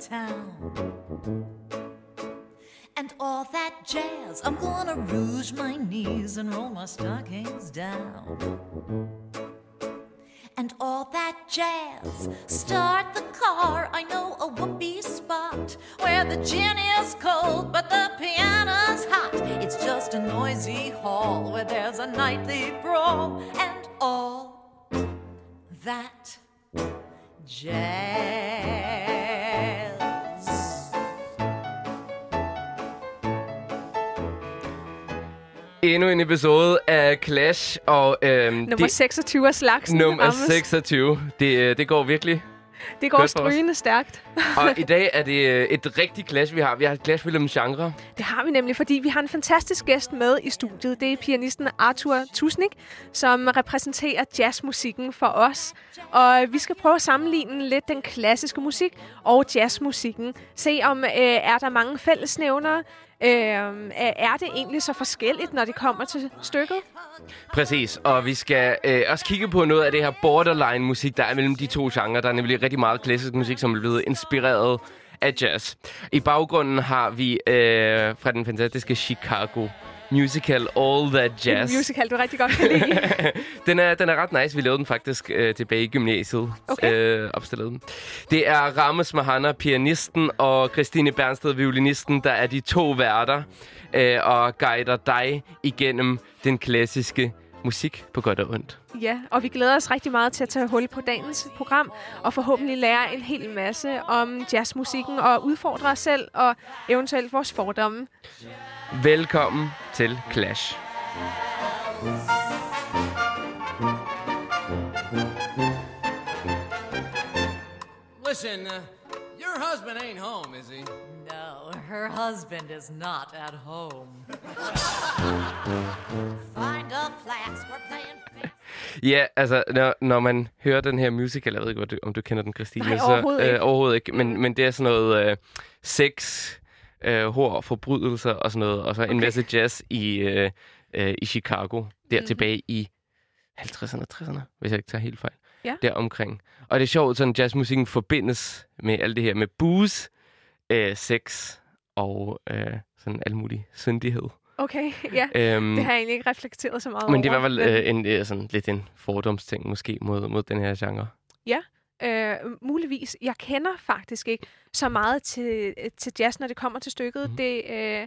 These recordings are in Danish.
Town? And all that jazz, I'm gonna rouge my knees and roll my stockings down. And all that jazz, start the car. I know a whoopee spot where the gin is cold, but the piano's hot. It's just a noisy hall where there's a nightly brawl and all that jazz. Endnu en episode af Clash, og øhm, Nummer det, 26 af slagsen. nummer Rammes. 26. Det, øh, det går virkelig. Det går strygende stærkt. Og i dag er det øh, et rigtigt clash, vi har. Vi har et clash mellem genre. Det har vi nemlig, fordi vi har en fantastisk gæst med i studiet. Det er pianisten Arthur Tusnik, som repræsenterer jazzmusikken for os. Og vi skal prøve at sammenligne lidt den klassiske musik og jazzmusikken. Se om øh, er der mange fællesnævnere. Øh, er det egentlig så forskelligt, når det kommer til stykket? Præcis, og vi skal øh, også kigge på noget af det her borderline-musik, der er mellem de to genrer. Der er nemlig rigtig meget klassisk musik, som er blevet inspireret af jazz. I baggrunden har vi øh, fra den fantastiske Chicago musical All That Jazz. En musical, du rigtig godt kan lide. den, er, den er ret nice. Vi lavede den faktisk øh, tilbage i gymnasiet. Okay. Øh, den. Det er Rammes Mahana, pianisten, og Christine Bernsted, violinisten, der er de to værter øh, og guider dig igennem den klassiske musik på godt og ondt. Ja, og vi glæder os rigtig meget til at tage hul på dagens program, og forhåbentlig lære en hel masse om jazzmusikken, og udfordre os selv og eventuelt vores fordomme. Velkommen til Clash. Listen, uh, your husband ain't home, is he? No, her husband is not at home. Find a flask, we're playing fast. Ja, altså, når, når man hører den her musical, jeg ved ikke, om du, om du kender den, Christine. Nej, så, overhovedet ikke. Øh, overhovedet ikke. Men, men det er sådan noget øh, sex, øh, hår, forbrydelser og sådan noget. Og så okay. en masse jazz i, øh, øh, i Chicago. Der Mhm. mm-hmm. tilbage i 50'erne, 60'erne, hvis jeg ikke tager helt fejl. Ja. Der omkring. Og det er sjovt, sådan jazzmusikken forbindes med alt det her med booze, øh, sex og øh, sådan al mulig syndighed. Okay, ja. Øhm, Det har jeg egentlig ikke reflekteret så meget men det var over. vel øh, en, øh, sådan, lidt en fordomsting måske mod, mod den her genre. Øh, muligvis. Jeg kender faktisk ikke så meget til, til jazz, når det kommer til stykket. Mm. Det, øh,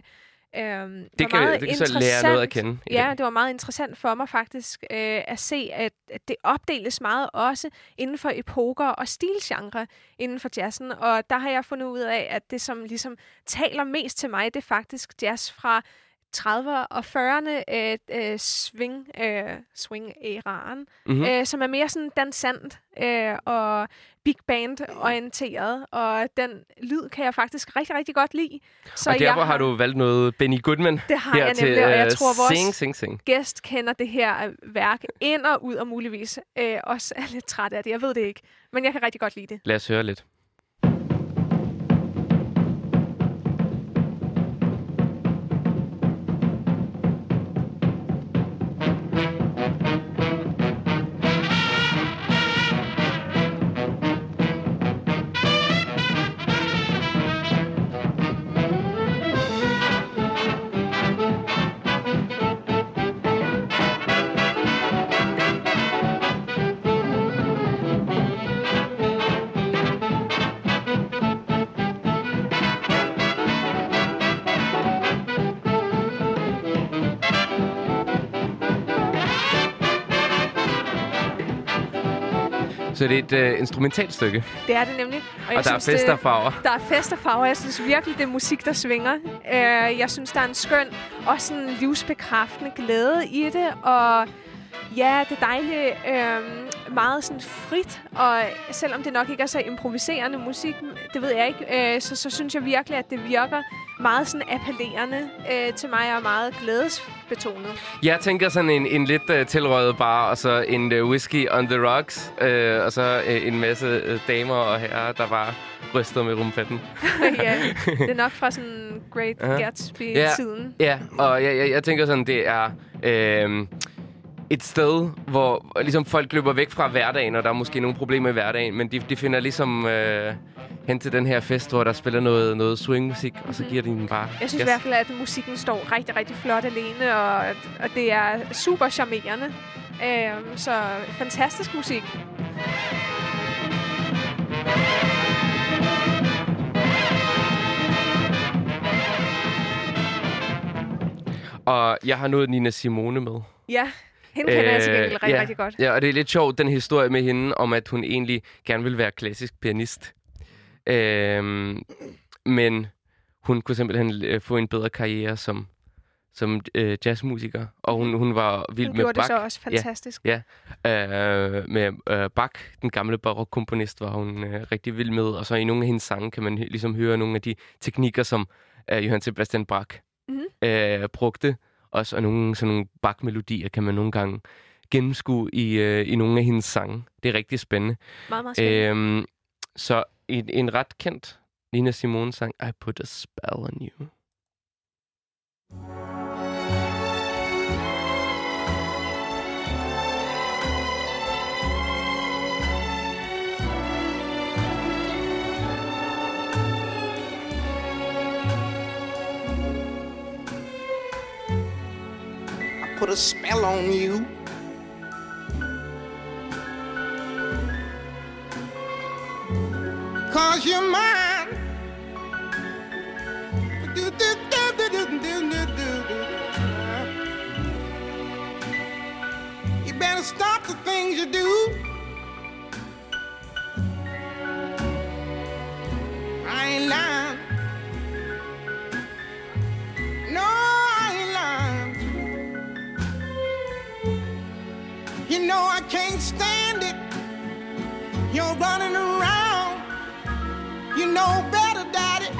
øh, Det kan, det kan så lære noget at kende. Ja, det. det var meget interessant for mig faktisk øh, at se, at, at det opdeles meget også inden for epoker og stilgenre inden for jazzen. Og der har jeg fundet ud af, at det, som ligesom taler mest til mig, det er faktisk jazz fra 30'ere og 40'erne øh, øh, swing, øh, swing-æraen, Mhm. mm-hmm. øh, som er mere sådan dansant øh, og big band orienteret, og den lyd kan jeg faktisk rigtig, rigtig godt lide. Så og derfor jeg har du valgt noget Benny Goodman Det har her jeg til nemlig, og jeg øh, tror, vores Sing, Sing, Sing. gæst kender det her øh, værk ind og ud, og muligvis øh, også er lidt træt af det. Jeg ved det ikke, men jeg kan rigtig godt lide det. Lad os høre lidt. Det er et øh, instrumentalt stykke, Det er det nemlig. jeg og der er synes, fest og det, farver. der er fest og farver. Jeg synes virkelig, det er musik, der svinger. Øh, jeg synes, der er en skøn og sådan livsbekræftende glæde i det. Og ja, det er dejligt. Øh, meget sådan frit. Og selvom det nok ikke er så improviserende musik, det ved jeg ikke, øh, så, så synes jeg virkelig, at det virker meget sådan appellerende øh, til mig og meget glædesbetonet. Jeg tænker sådan en, en lidt uh, tilrøget bar, og så en uh, whisky on the rocks, uh, og så uh, en masse uh, damer og herrer, der bare ryster med rumfetten. ja, det er nok fra sådan Great Ja. Gatsby-tiden. Ja, og jeg, jeg, jeg tænker sådan, det er øh, et sted, hvor ligesom folk løber væk fra hverdagen, og der er måske nogle problemer i hverdagen, men de, de finder ligesom øh, hen til den her fest, hvor der spiller noget, noget swingmusik, og så giver de den bare Mhm. Jeg synes i gas. hvert fald, at musikken står rigtig, rigtig flot alene, og, og det er super charmerende. Øhm, så fantastisk musik. Og jeg har nået Nina Simone med. Ja, hende kender jeg til gengæld rigtig, ja, rigtig godt. Ja, og det er lidt sjovt, den historie med hende, om at hun egentlig gerne vil være klassisk pianist. Øhm, men hun kunne simpelthen øh, få en bedre karriere som, som øh, jazzmusiker. Og hun, hun var vild Hun med gjorde det Bach. så også fantastisk. Ja, øh, med øh, Bach, den gamle barokkomponist, var hun øh, rigtig vild med. Og så i nogle af hendes sange kan man ligesom høre nogle af de teknikker, som øh, Johann Sebastian Bach Mhm. øh, brugte. Også, og nogle, sådan nogle Bach-melodier kan man nogle gange gennemskue i, øh, i nogle af hendes sange. Det er rigtig spændende. Meget, meget spændende. Øhm, så en, en ret kendt Nina Simone sang, I Put a Spell on You. I put a spell on you. Cause you're mine. Do, do, do, you better stop the things you do. You're running around. You know better, Daddy.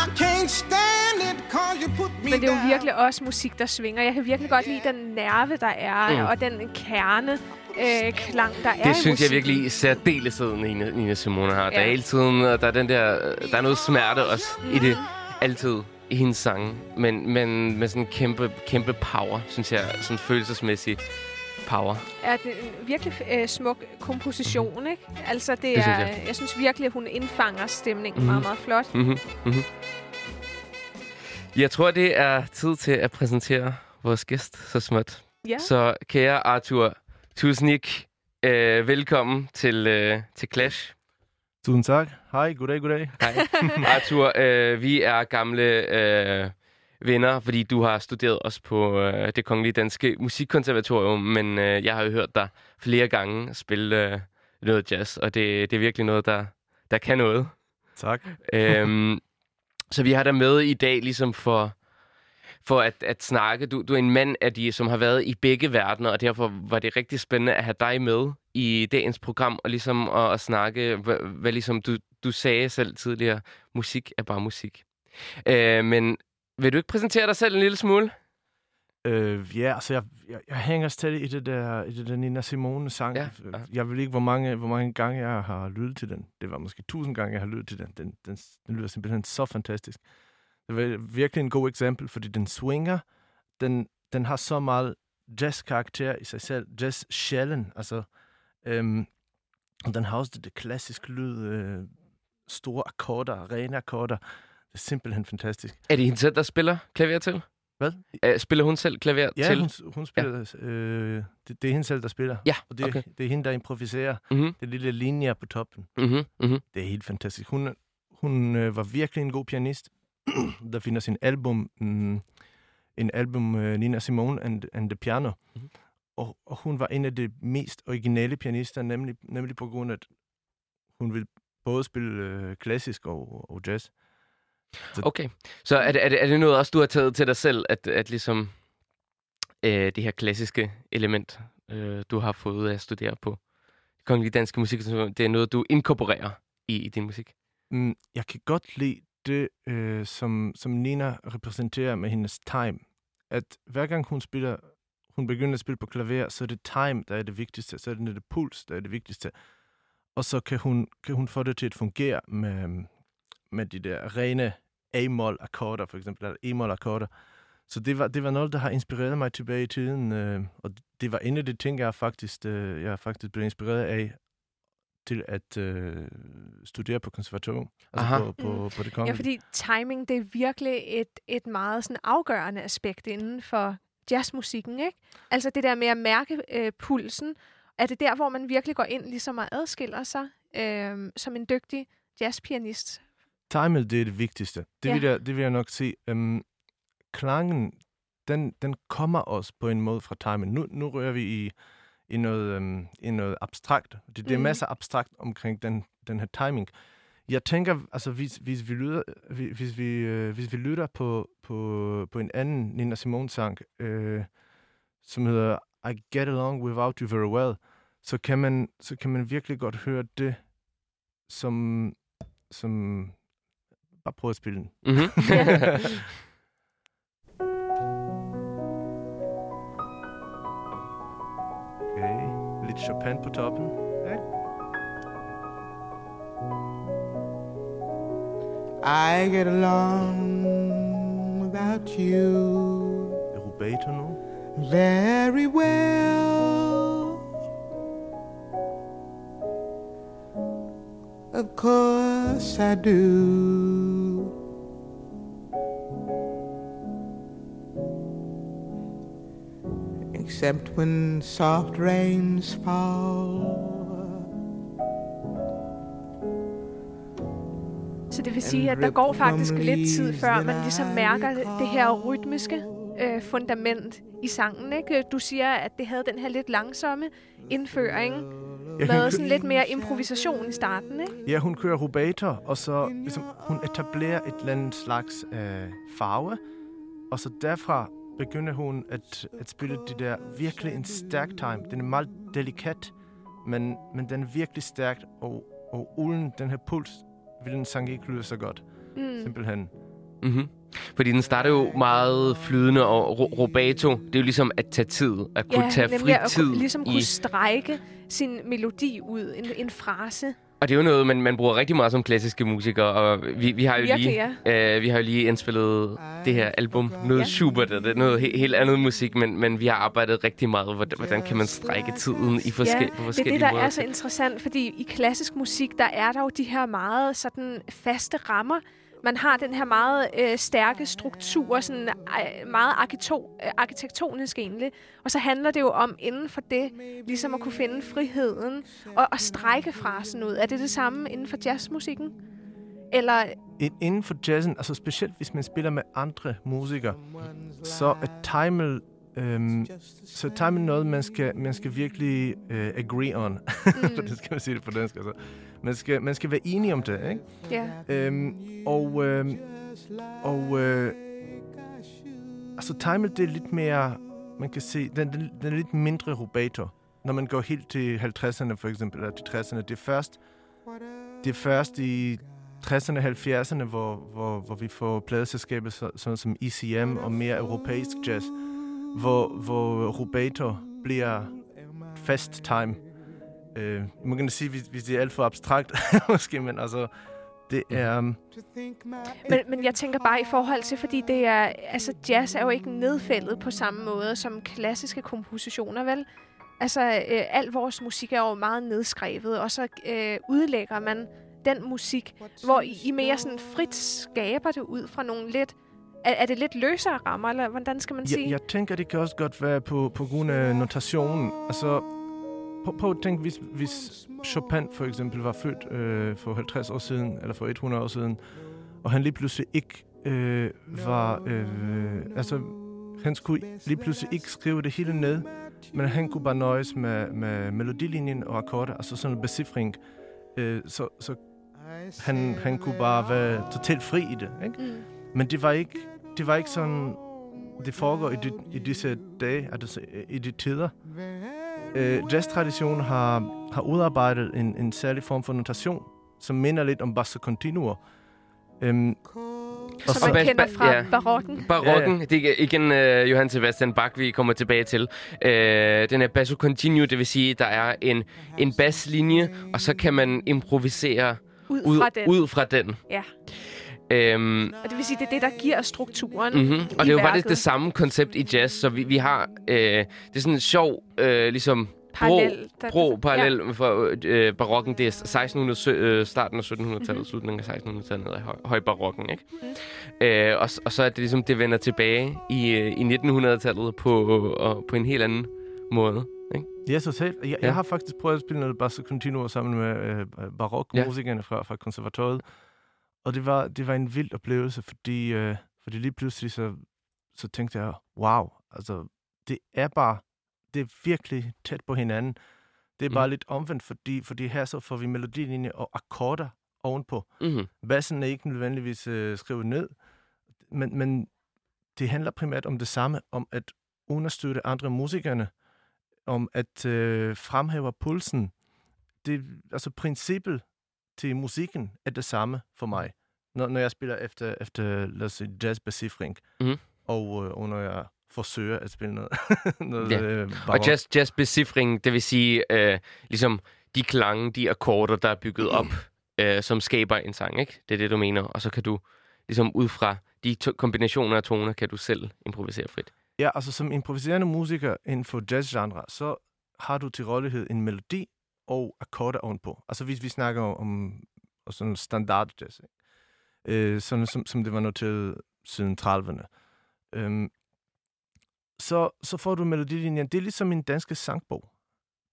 I can't stand it cause you put me Men det er jo virkelig også musik, der svinger. Jeg kan virkelig godt lide den nerve, der er, Mm. mm. og den kerne øh, klang, der er Det i synes jeg virkelig i særdeleshed, Nina, Nina Simone har. Der er Ja. hele tiden, og der er, den der, der er noget smerte også i det. Altid i hendes sange. Men, men med sådan en kæmpe, kæmpe power, synes jeg. Sådan følelsesmæssig power. er det en virkelig øh, smuk komposition, ikke? Altså, det, Det er, synes jeg. jeg. synes virkelig, at hun indfanger stemningen Mhm. meget, meget flot. Mm-hmm. Mm-hmm. Jeg tror, det er tid til at præsentere vores gæst så småt. Ja. Så kære Arthur Tusnik, øh, velkommen til, øh, til Clash. Tusind tak. Hej, goddag, goddag. Hej. Arthur, øh, vi er gamle øh, venner, fordi du har studeret også på øh, det Kongelige Danske Musikkonservatorium, men øh, jeg har jo hørt dig flere gange spille øh, noget jazz, og det, det er virkelig noget, der, der kan noget. Tak. øhm, så vi har dig med i dag ligesom for, for at, at snakke. Du, du er en mand af de, som har været i begge verdener, og derfor var det rigtig spændende at have dig med i dagens program, og ligesom at, at snakke, hvad, hvad ligesom du, du sagde selv tidligere, musik er bare musik. Øh, men vil du ikke præsentere dig selv en lille smule? Øh, ja, altså, jeg, jeg, jeg hænger stadig i det der, i det der Nina Simone sang. Ja, ja. Jeg ved ikke, hvor mange, hvor mange gange jeg har lyttet til den. Det var måske tusind gange, jeg har lyttet til den. Den, den, den lyder simpelthen så fantastisk. Det var virkelig en god eksempel, fordi den swinger, den, den har så meget jazz-karakter i sig selv. Jazz-sjælen, altså. Øhm, og den har også det, det klassiske lyd, øh, store akkorder, rene akkorder. Det er simpelthen fantastisk. Er det hende selv, der spiller klaver til? Hvad? Øh, spiller hun selv klaver Ja, til? hun, hun spiller. Ja. Øh, det, det er hende selv, der spiller. Ja, Og det, okay. det er hende, der improviserer. Mhm, Det lille linjer på toppen. mhm, mhm. Det er helt fantastisk. Hun, hun øh, var virkelig en god pianist. der findes en album, mm, en album uh, Nina Simone and, and the Piano. Mhm. og, og hun var en af de mest originale pianister, nemlig, nemlig på grund af, at hun vil både spille øh, klassisk og, og jazz. Okay. Så er det, er, det, er det noget også, du har taget til dig selv, at, at ligesom øh, det her klassiske element, øh, du har fået ud af at studere på Kongelige Danske Musik, det er noget, du inkorporerer i, i din musik? Mm, jeg kan godt lide det, øh, som, som Nina repræsenterer med hendes time. At hver gang hun spiller, hun begynder at spille på klaver, så er det time, der er det vigtigste. Så er det det puls, der er det vigtigste. Og så kan hun, kan hun få det til at fungere med, med de der rene A-mol-akkorder, for eksempel, eller E-mol-akkorder. Så det var, det var noget, der har inspireret mig tilbage i tiden, øh, og det var en af de ting, jeg faktisk, øh, jeg faktisk blev inspireret af til at øh, studere på konservatorium, altså Aha. på, på, Mm. på det Ja, kongelige. fordi timing, det er virkelig et, et meget sådan afgørende aspekt inden for jazzmusikken, ikke? Altså det der med at mærke øh, pulsen, er det der, hvor man virkelig går ind ligesom og adskiller sig øh, som en dygtig jazzpianist? Timel, det er det vigtigste. Det, Ja. vil, jeg, det vil jeg nok sige. Um, klangen, den, den kommer også på en måde fra timel. Nu, nu rører vi i, i, noget, um, i noget abstrakt. Det, det er Mhm. masser abstrakt omkring den, den her timing. Jeg tænker, altså hvis, hvis vi lytter, hvis, vi, øh, hvis vi lytter på, på, på en anden Nina Simone sang, øh, som hedder I Get Along Without You Very Well, så kan man, så kan man virkelig godt høre det, som, som bare prøve at spille den. Mm-hmm. Okay, lidt Chopin på toppen. Ikke? I get along without you Rubato nu. very well. Of course I do. Except when soft rains fall. Så det vil sige, at der går faktisk lidt tid, før man ligesom mærker det her rytmiske øh, fundament i sangen. Ikke? Du siger, at det havde den her lidt langsomme indføring Ja, med sådan lidt mere improvisation i starten. Ikke? ja, hun kører rubato, og så ligesom, hun etablerer et eller andet slags øh, farve, og så derfra begynder hun at, at spille det der virkelig en stærk time. Den er meget delikat, men, men den er virkelig stærk, og, og uden den her puls, vil den sang ikke lyde så godt. Mm. Simpelthen. Mm-hmm. Fordi den starter jo meget flydende, og ro- rubato, det er jo ligesom at tage tid, at kunne tage nemlig fri at tid. ligesom i, kunne strække sin melodi ud, en, en frase. Og det er jo noget, man, man bruger rigtig meget som klassiske musikere, og vi, vi har jo Virkelig, lige, øh, vi har jo lige indspillet det her album, noget Ja. Schubert, det er noget he- helt andet musik, men, men vi har arbejdet rigtig meget, hvordan, hvordan kan man strække tiden i forske- Ja, på Det er forskellige det, der måder. er så interessant, fordi i klassisk musik, der er der jo de her meget sådan faste rammer. Man har den her meget øh, stærke struktur, sådan øh, meget arkito- øh, arkitektonisk egentlig. Og så handler det jo om inden for det, ligesom at kunne finde friheden og, og strække frasen ud. Er det det samme inden for jazzmusikken? Eller Inden for jazzen, altså specielt hvis man spiller med andre musikere, så er timel, øhm, så er timel noget, man skal, man skal virkelig øh, agree on. Mm. det skal man sige det på dansk. Altså. Man, skal, man skal være enige om det, ikke? ja, Øhm, og øhm, og øh, altså timel, det er lidt mere, man kan se, den, den, den er lidt mindre rubato. Når man går helt til 50'erne for eksempel, eller til 60'erne, det er først, det er først i 60'erne, 70'erne, hvor, hvor, hvor vi får pladeselskaber så, sådan som ECM og mere europæisk jazz, hvor, hvor rubato bliver fast time. Øh, man kan sige, hvis, hvis det er alt for abstrakt, måske, men altså, det er... Um, men, men jeg tænker bare i forhold til, fordi det er, altså jazz er jo ikke nedfældet på samme måde som klassiske kompositioner, vel? Altså, øh, al vores musik er jo meget nedskrevet, og så øh, udlægger man den musik, hvor I, I mere sådan frit skaber det ud fra nogle lidt... Er, er det lidt løsere rammer, eller hvordan skal man sige? jeg, jeg tænker, det kan også godt være på, på grund af notationen. Altså, prøv, at tænke, hvis, hvis Chopin for eksempel var født øh, for 50 år siden, eller for 100 år siden, og han lige pludselig ikke øh, var... Øh, altså, han skulle lige pludselig ikke skrive det hele ned, men han kunne bare nøjes med, med melodilinjen og akkorder, altså sådan en becifring. Øh, så, så han, han kunne bare være totalt fri i det. Ikke? Mm. Men det var ikke, det var ikke sådan, det foregår i, de, i disse dage, altså i de tider. Øh, jazztraditionen har, har udarbejdet en, en særlig form for notation, som minder lidt om basso continuo. Øhm, og Som man bas- kender fra ja. barokken. Barokken, Ja, ja, det er igen uh, Johann Sebastian Bach, vi kommer tilbage til. Uh, den er basso continue, det vil sige, der er en, en basslinje, og så kan man improvisere Ud, ud, fra den. ud fra den. Ja. Øhm, Og det vil sige, det er det, der giver strukturen Mm-hmm. Og i det er jo værket. faktisk det samme koncept i jazz, så vi, vi har, øh, det er sådan en sjov, øh, ligesom, Parallel, bro, bro parallel ja. for øh, barokken. Det er 1600, øh, starten af 1700-tallet, Mhm. mm-hmm. slutningen af 1600-tallet, ned i høj, højbarokken, ikke? Mm. Øh, og, og så er det ligesom, det vender tilbage i, øh, i 1900-tallet på, og, på en helt anden måde, ikke? Ja, totalt. Jeg, ja. Ja. jeg har faktisk prøvet at spille noget basso continuo sammen med øh, barokmusikerne fra, fra konservatoriet. Og det var, det var en vild oplevelse, fordi, øh, fordi lige pludselig så, så tænkte jeg, wow, altså det er bare, det er virkelig tæt på hinanden. Det er bare Mm. lidt omvendt, fordi, fordi her så får vi melodilinje og akkorder ovenpå. Mm-hmm. Bassen er ikke nødvendigvis øh, skrevet ned, men, men det handler primært om det samme, om at understøtte andre musikerne, om at øh, fremhæve pulsen. Det, altså princippet til musikken er det samme for mig, når, når jeg spiller efter, efter lad os sige, jazzbecifring, Mhm. og, øh, og når jeg forsøger at spille noget, noget Ja. øh, Og barok. jazz, jazzbecifring, det vil sige, øh, ligesom de klange, de akkorder, der er bygget op, øh, som skaber en sang, ikke? Det er det, du mener. Og så kan du, ligesom ud fra de to- kombinationer af toner, kan du selv improvisere frit. Ja, altså som improviserende musiker inden for jazzgenre, så har du til rådighed en melodi og akkorder ovenpå. Altså hvis vi snakker om, om sådan standard jazz? Øh, sådan som, som det var noteret siden 30'erne. Øhm, så, så får du melodilinjen. Det er ligesom en dansk sangbog.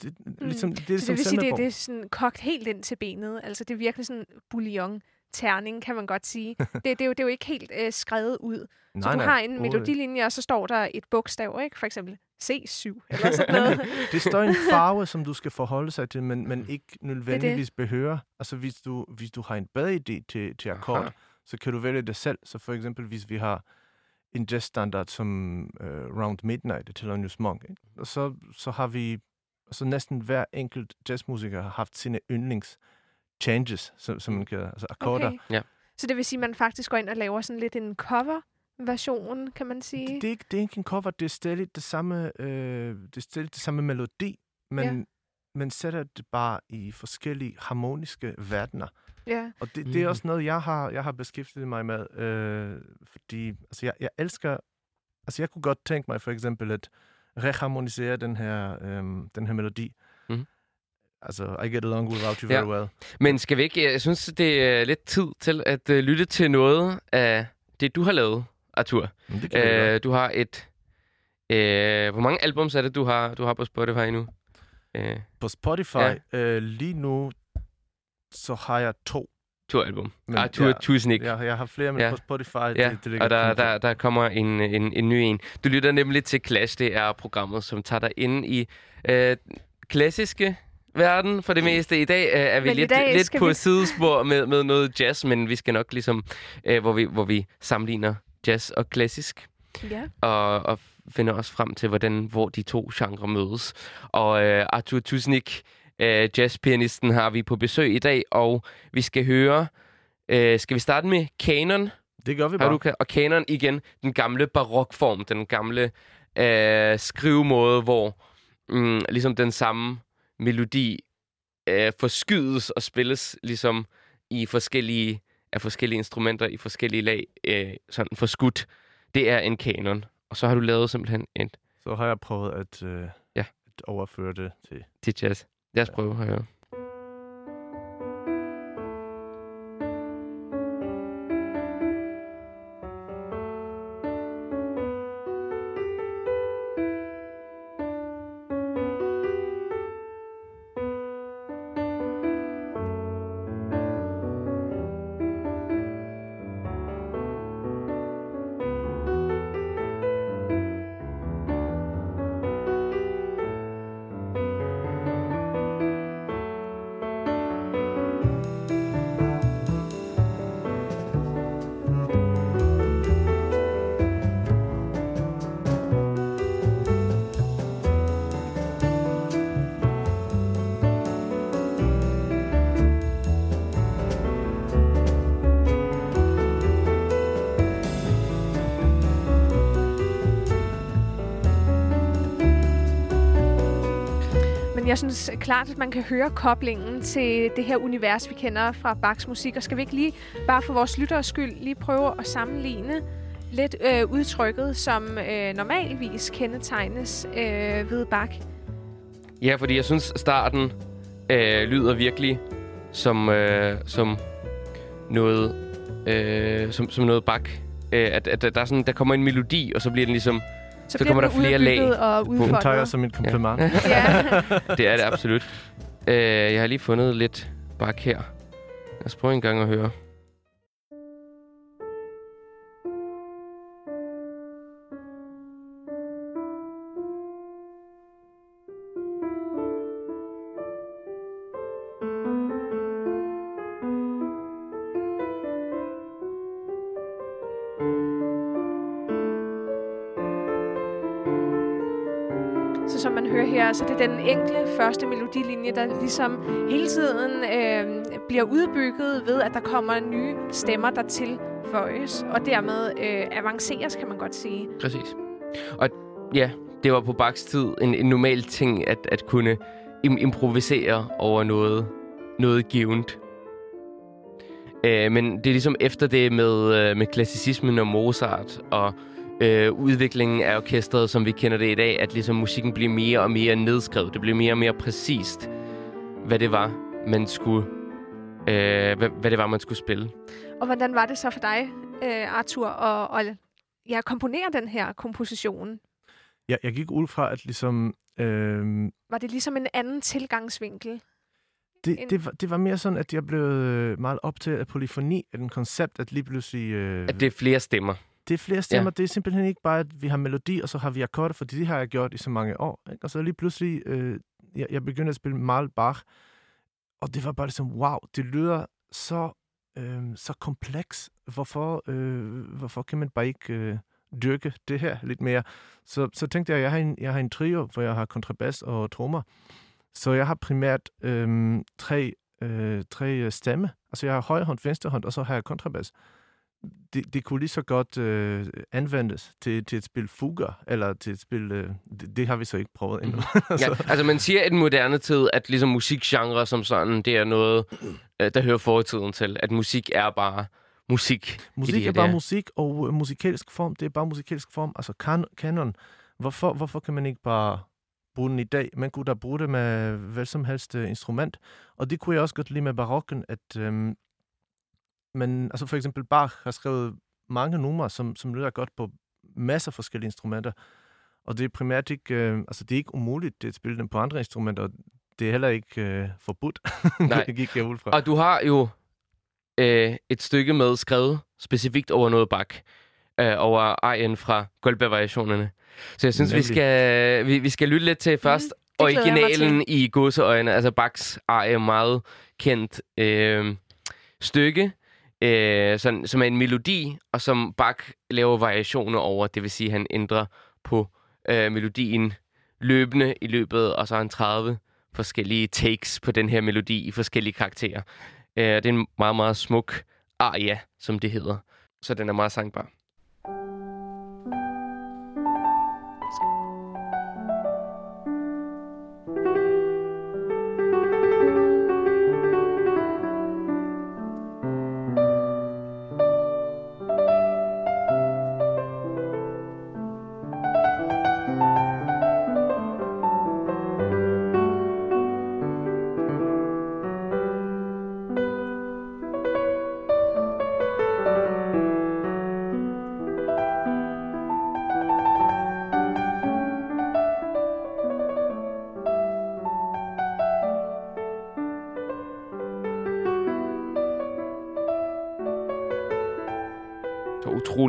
Det, mm. ligesom, det er Så ligesom det vil sige, det, det er sådan kogt helt ind til benet. Altså, det er virkelig sådan bouillon terning, kan man godt sige. det, det, er jo, det er jo ikke helt øh, skrevet ud. Så Nej, du nej, har en melodilinje, og så står der et bogstav, ikke? For eksempel C7 eller sådan noget. det står en farve, som du skal forholde sig til, men, men ikke nødvendigvis behøver. Altså hvis du, hvis du har en bedre idé til, til akkord, Aha. så kan du vælge det selv. Så for eksempel, hvis vi har en jazzstandard som uh, Round Midnight af Thelonious Monk, ikke? Og så, så har vi, altså næsten hver enkelt jazzmusiker har haft sine yndlings changes, som, som man kalder, altså akkorder. Okay. Ja. Så det vil sige, at man faktisk går ind og laver sådan lidt en cover-version, kan man sige. Det, det, er ikke, det er ikke en cover, det er stadig det samme, øh, det er stadig det samme melodi, men, Ja. men sætter det bare i forskellige harmoniske verdener. Ja. Og det, det er Mhm. også noget, jeg har, jeg har beskæftiget mig med, øh, fordi altså, jeg, jeg elsker... Altså, jeg kunne godt tænke mig for eksempel at reharmonisere den her, øh, den her melodi. Mhm. Altså, I get along without you Ja. very well. Men skal vi ikke... Jeg synes, det er lidt tid til at uh, lytte til noget af det, du har lavet, Arthur. Det. Uh, du har et... Uh, hvor mange albums er det, du har, du har på Spotify nu? Uh, På Spotify, ja. øh, lige nu, så har jeg to. to album. Men Arthur ja, Tusnik. Jeg, jeg har flere, men Ja. på Spotify, Ja, det, det ligger og der, to. der, der kommer en, en, en ny en. Du lytter nemlig til Clash. Det er programmet, som tager dig ind i øh, klassiske verden for det meste. I dag øh, er vi Men lidt, dag lidt på vi- sidespor med, med noget jazz, men vi skal nok ligesom, øh, hvor, vi, hvor vi sammenligner jazz og klassisk, ja. og, og finder os frem til, hvordan, hvor de to genrer mødes. Og øh, Arthur Tusnik, øh, jazzpianisten, har vi på besøg i dag, og vi skal høre... Øh, skal vi starte med Canon? Det gør vi Har bare. du, ka- og kanon igen, den gamle barokform, den gamle øh, skrivemåde, hvor mm, ligesom den samme melodi øh, forskydes og spilles ligesom i forskellige af forskellige instrumenter i forskellige lag, øh, sådan forskudt. Det er en kanon. Og så har du lavet simpelthen et Så har jeg prøvet at, øh, Ja. at overføre det til... til jazz. Lad os prøve at høre. Jeg synes klart, at man kan høre koblingen til det her univers, vi kender fra Bachs musik. Og skal vi ikke lige, bare for vores lytteres skyld, lige prøve at sammenligne lidt øh, udtrykket, som øh, normalvis kendetegnes øh, ved Bach? Ja, fordi jeg synes, starten øh, lyder virkelig som, øh, som noget, øh, som, som noget Bach. Øh, at, at der, er sådan, der kommer en melodi, og så bliver den ligesom... Så, bliver kommer der flere lag Og Hun tager jeg som en kompliment. Ja. Ja. Det er det absolut. Øh, jeg har lige fundet lidt bak her. Lad os prøve en gang at høre. Her, så det er den enkle første melodilinje, der ligesom hele tiden øh, bliver udbygget ved, at der kommer nye stemmer, der tilføjes, og dermed øh, avanceres, kan man godt sige. Præcis. Og ja, det var på Bachs tid en, en normal ting at, at kunne im- improvisere over noget, noget givet. Øh, men det er ligesom efter det med, øh, med klassicismen og Mozart og øh, udviklingen af orkestret, som vi kender det i dag, at ligesom musikken bliver mere og mere nedskrevet. Det bliver mere og mere præcist, hvad det var, man skulle, øh, hvad, hvad det var, man skulle spille. Og hvordan var det så for dig, øh, Arthur, at, at ja, komponere den her komposition? Jeg, jeg gik ud fra, at ligesom... Øh, Var det ligesom en anden tilgangsvinkel? det, det, var, det var mere sådan, at jeg blev øh, meget optaget af polyfoni, af den koncept, at lige pludselig... Øh, At det er flere stemmer. Det er flere stemmer. Ja. Det er simpelthen ikke bare, at vi har melodi, og så har vi akkorder, for det har jeg gjort i så mange år. Ikke? Og så lige pludselig, øh, jeg, jeg begyndte at spille mal Bach, og det var bare ligesom, wow, det lyder så, øh, så kompleks. Hvorfor, øh, hvorfor kan man bare ikke øh, dyrke det her lidt mere? Så, så tænkte jeg, jeg har, en, jeg har en trio, hvor jeg har kontrabas og trommer. Så jeg har primært øh, tre, øh, tre øh, stemme. Altså jeg har højre hånd, venstre hånd, og så har jeg kontrabas det, det kunne lige så godt øh, anvendes til, til et spil fuger, eller til et spil... Øh, det, det har vi så ikke prøvet endnu. Ja, altså man siger i den moderne tid, at ligesom musikgenre som sådan, det er noget, øh, der hører fortiden til. At musik er bare musik. musik de er bare dage. musik, og øh, musikalsk form, det er bare musikalsk form. Altså kan, kanon. Hvorfor, hvorfor kan man ikke bare bruge den i dag? Man kunne da bruge det med hvad som helst øh, instrument. Og det kunne jeg også godt lide med barokken, at øhm, man, altså for eksempel Bach har skrevet mange numre, som, som lyder godt på masser af forskellige instrumenter. Og det er primært ikke, øh, altså det er ikke umuligt at spille dem på andre instrumenter, og det er heller ikke øh, forbudt. Nej. det gik jeg ud fra. Og du har jo øh, et stykke med skrevet specifikt over noget bak. Øh, over arien fra Goldberg-variationerne. Så jeg synes, vi skal, vi, vi skal lytte lidt til først glæder jeg mig originalen i godseøjne. Altså Bachs arie, meget kendt øh, stykke. Øh, sådan, som er en melodi, og som Bach laver variationer over. Det vil sige, at han ændrer på øh, melodien løbende i løbet, og så har han 30 forskellige takes på den her melodi i forskellige karakterer. Øh, det er en meget, meget smuk aria, som det hedder. Så den er meget sangbar.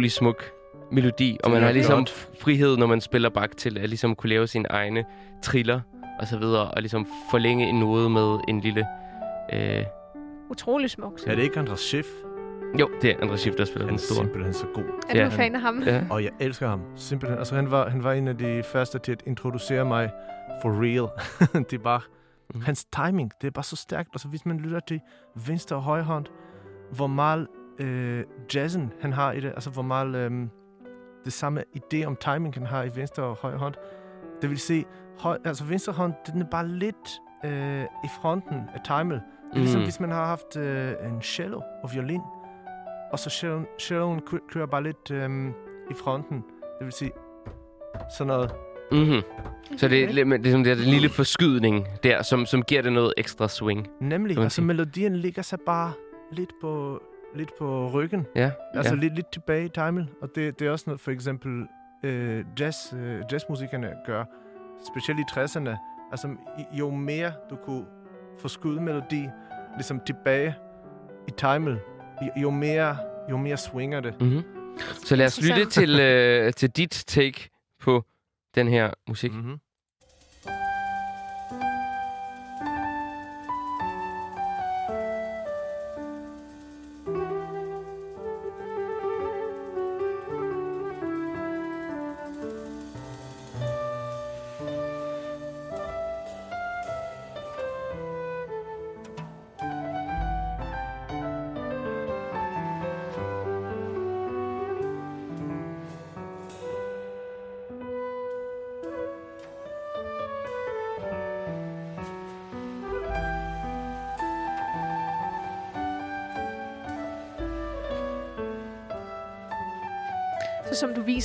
Utrolig smuk melodi, og man er har ligesom flot. frihed, når man spiller bak til at ligesom kunne lave sine egne triller og så videre, og ligesom forlænge en node med en lille... Øh, Utrolig smukt. Er det ikke Andras Schiff? jo, det er André Schiff, der spiller Han den er store. simpelthen så god. Er du Ja. fan af ham? Ja. Og jeg elsker ham. Simpelthen. Altså, han var, han var en af de første til at introducere mig for real. det er bare... Mhm. Hans timing, det er bare så stærkt. Altså, hvis man lytter til venstre og højre hånd, hvor meget øh, jazzen han har i det, altså hvor meget øh, det samme idé om timing han har i venstre og højre hånd, Det vil sige, høj, altså venstre hånd, den er bare lidt øh, i fronten af timet. Det er ligesom, Mm. hvis man har haft øh, en cello og violin, og så celloen, celloen kø- kører bare lidt øh, i fronten. Det vil sige, sådan noget. Mm-hmm. Så det er lidt- men det er sådan der den lille forskydning der, som, som giver det noget ekstra swing. Nemlig, altså melodien ligger sig bare lidt på, lidt på ryggen. Ja, Altså ja. lidt, lidt tilbage i timet. Og det, det er også noget, for eksempel øh, jazz, øh, jazzmusikerne gør, specielt i 60'erne. Altså jo mere du kunne forskyde melodi ligesom tilbage i timet, jo- mere, jo mere swinger det. Mm-hmm. Så lad os lytte til, øh, til dit take på den her musik. Mm. Mm-hmm.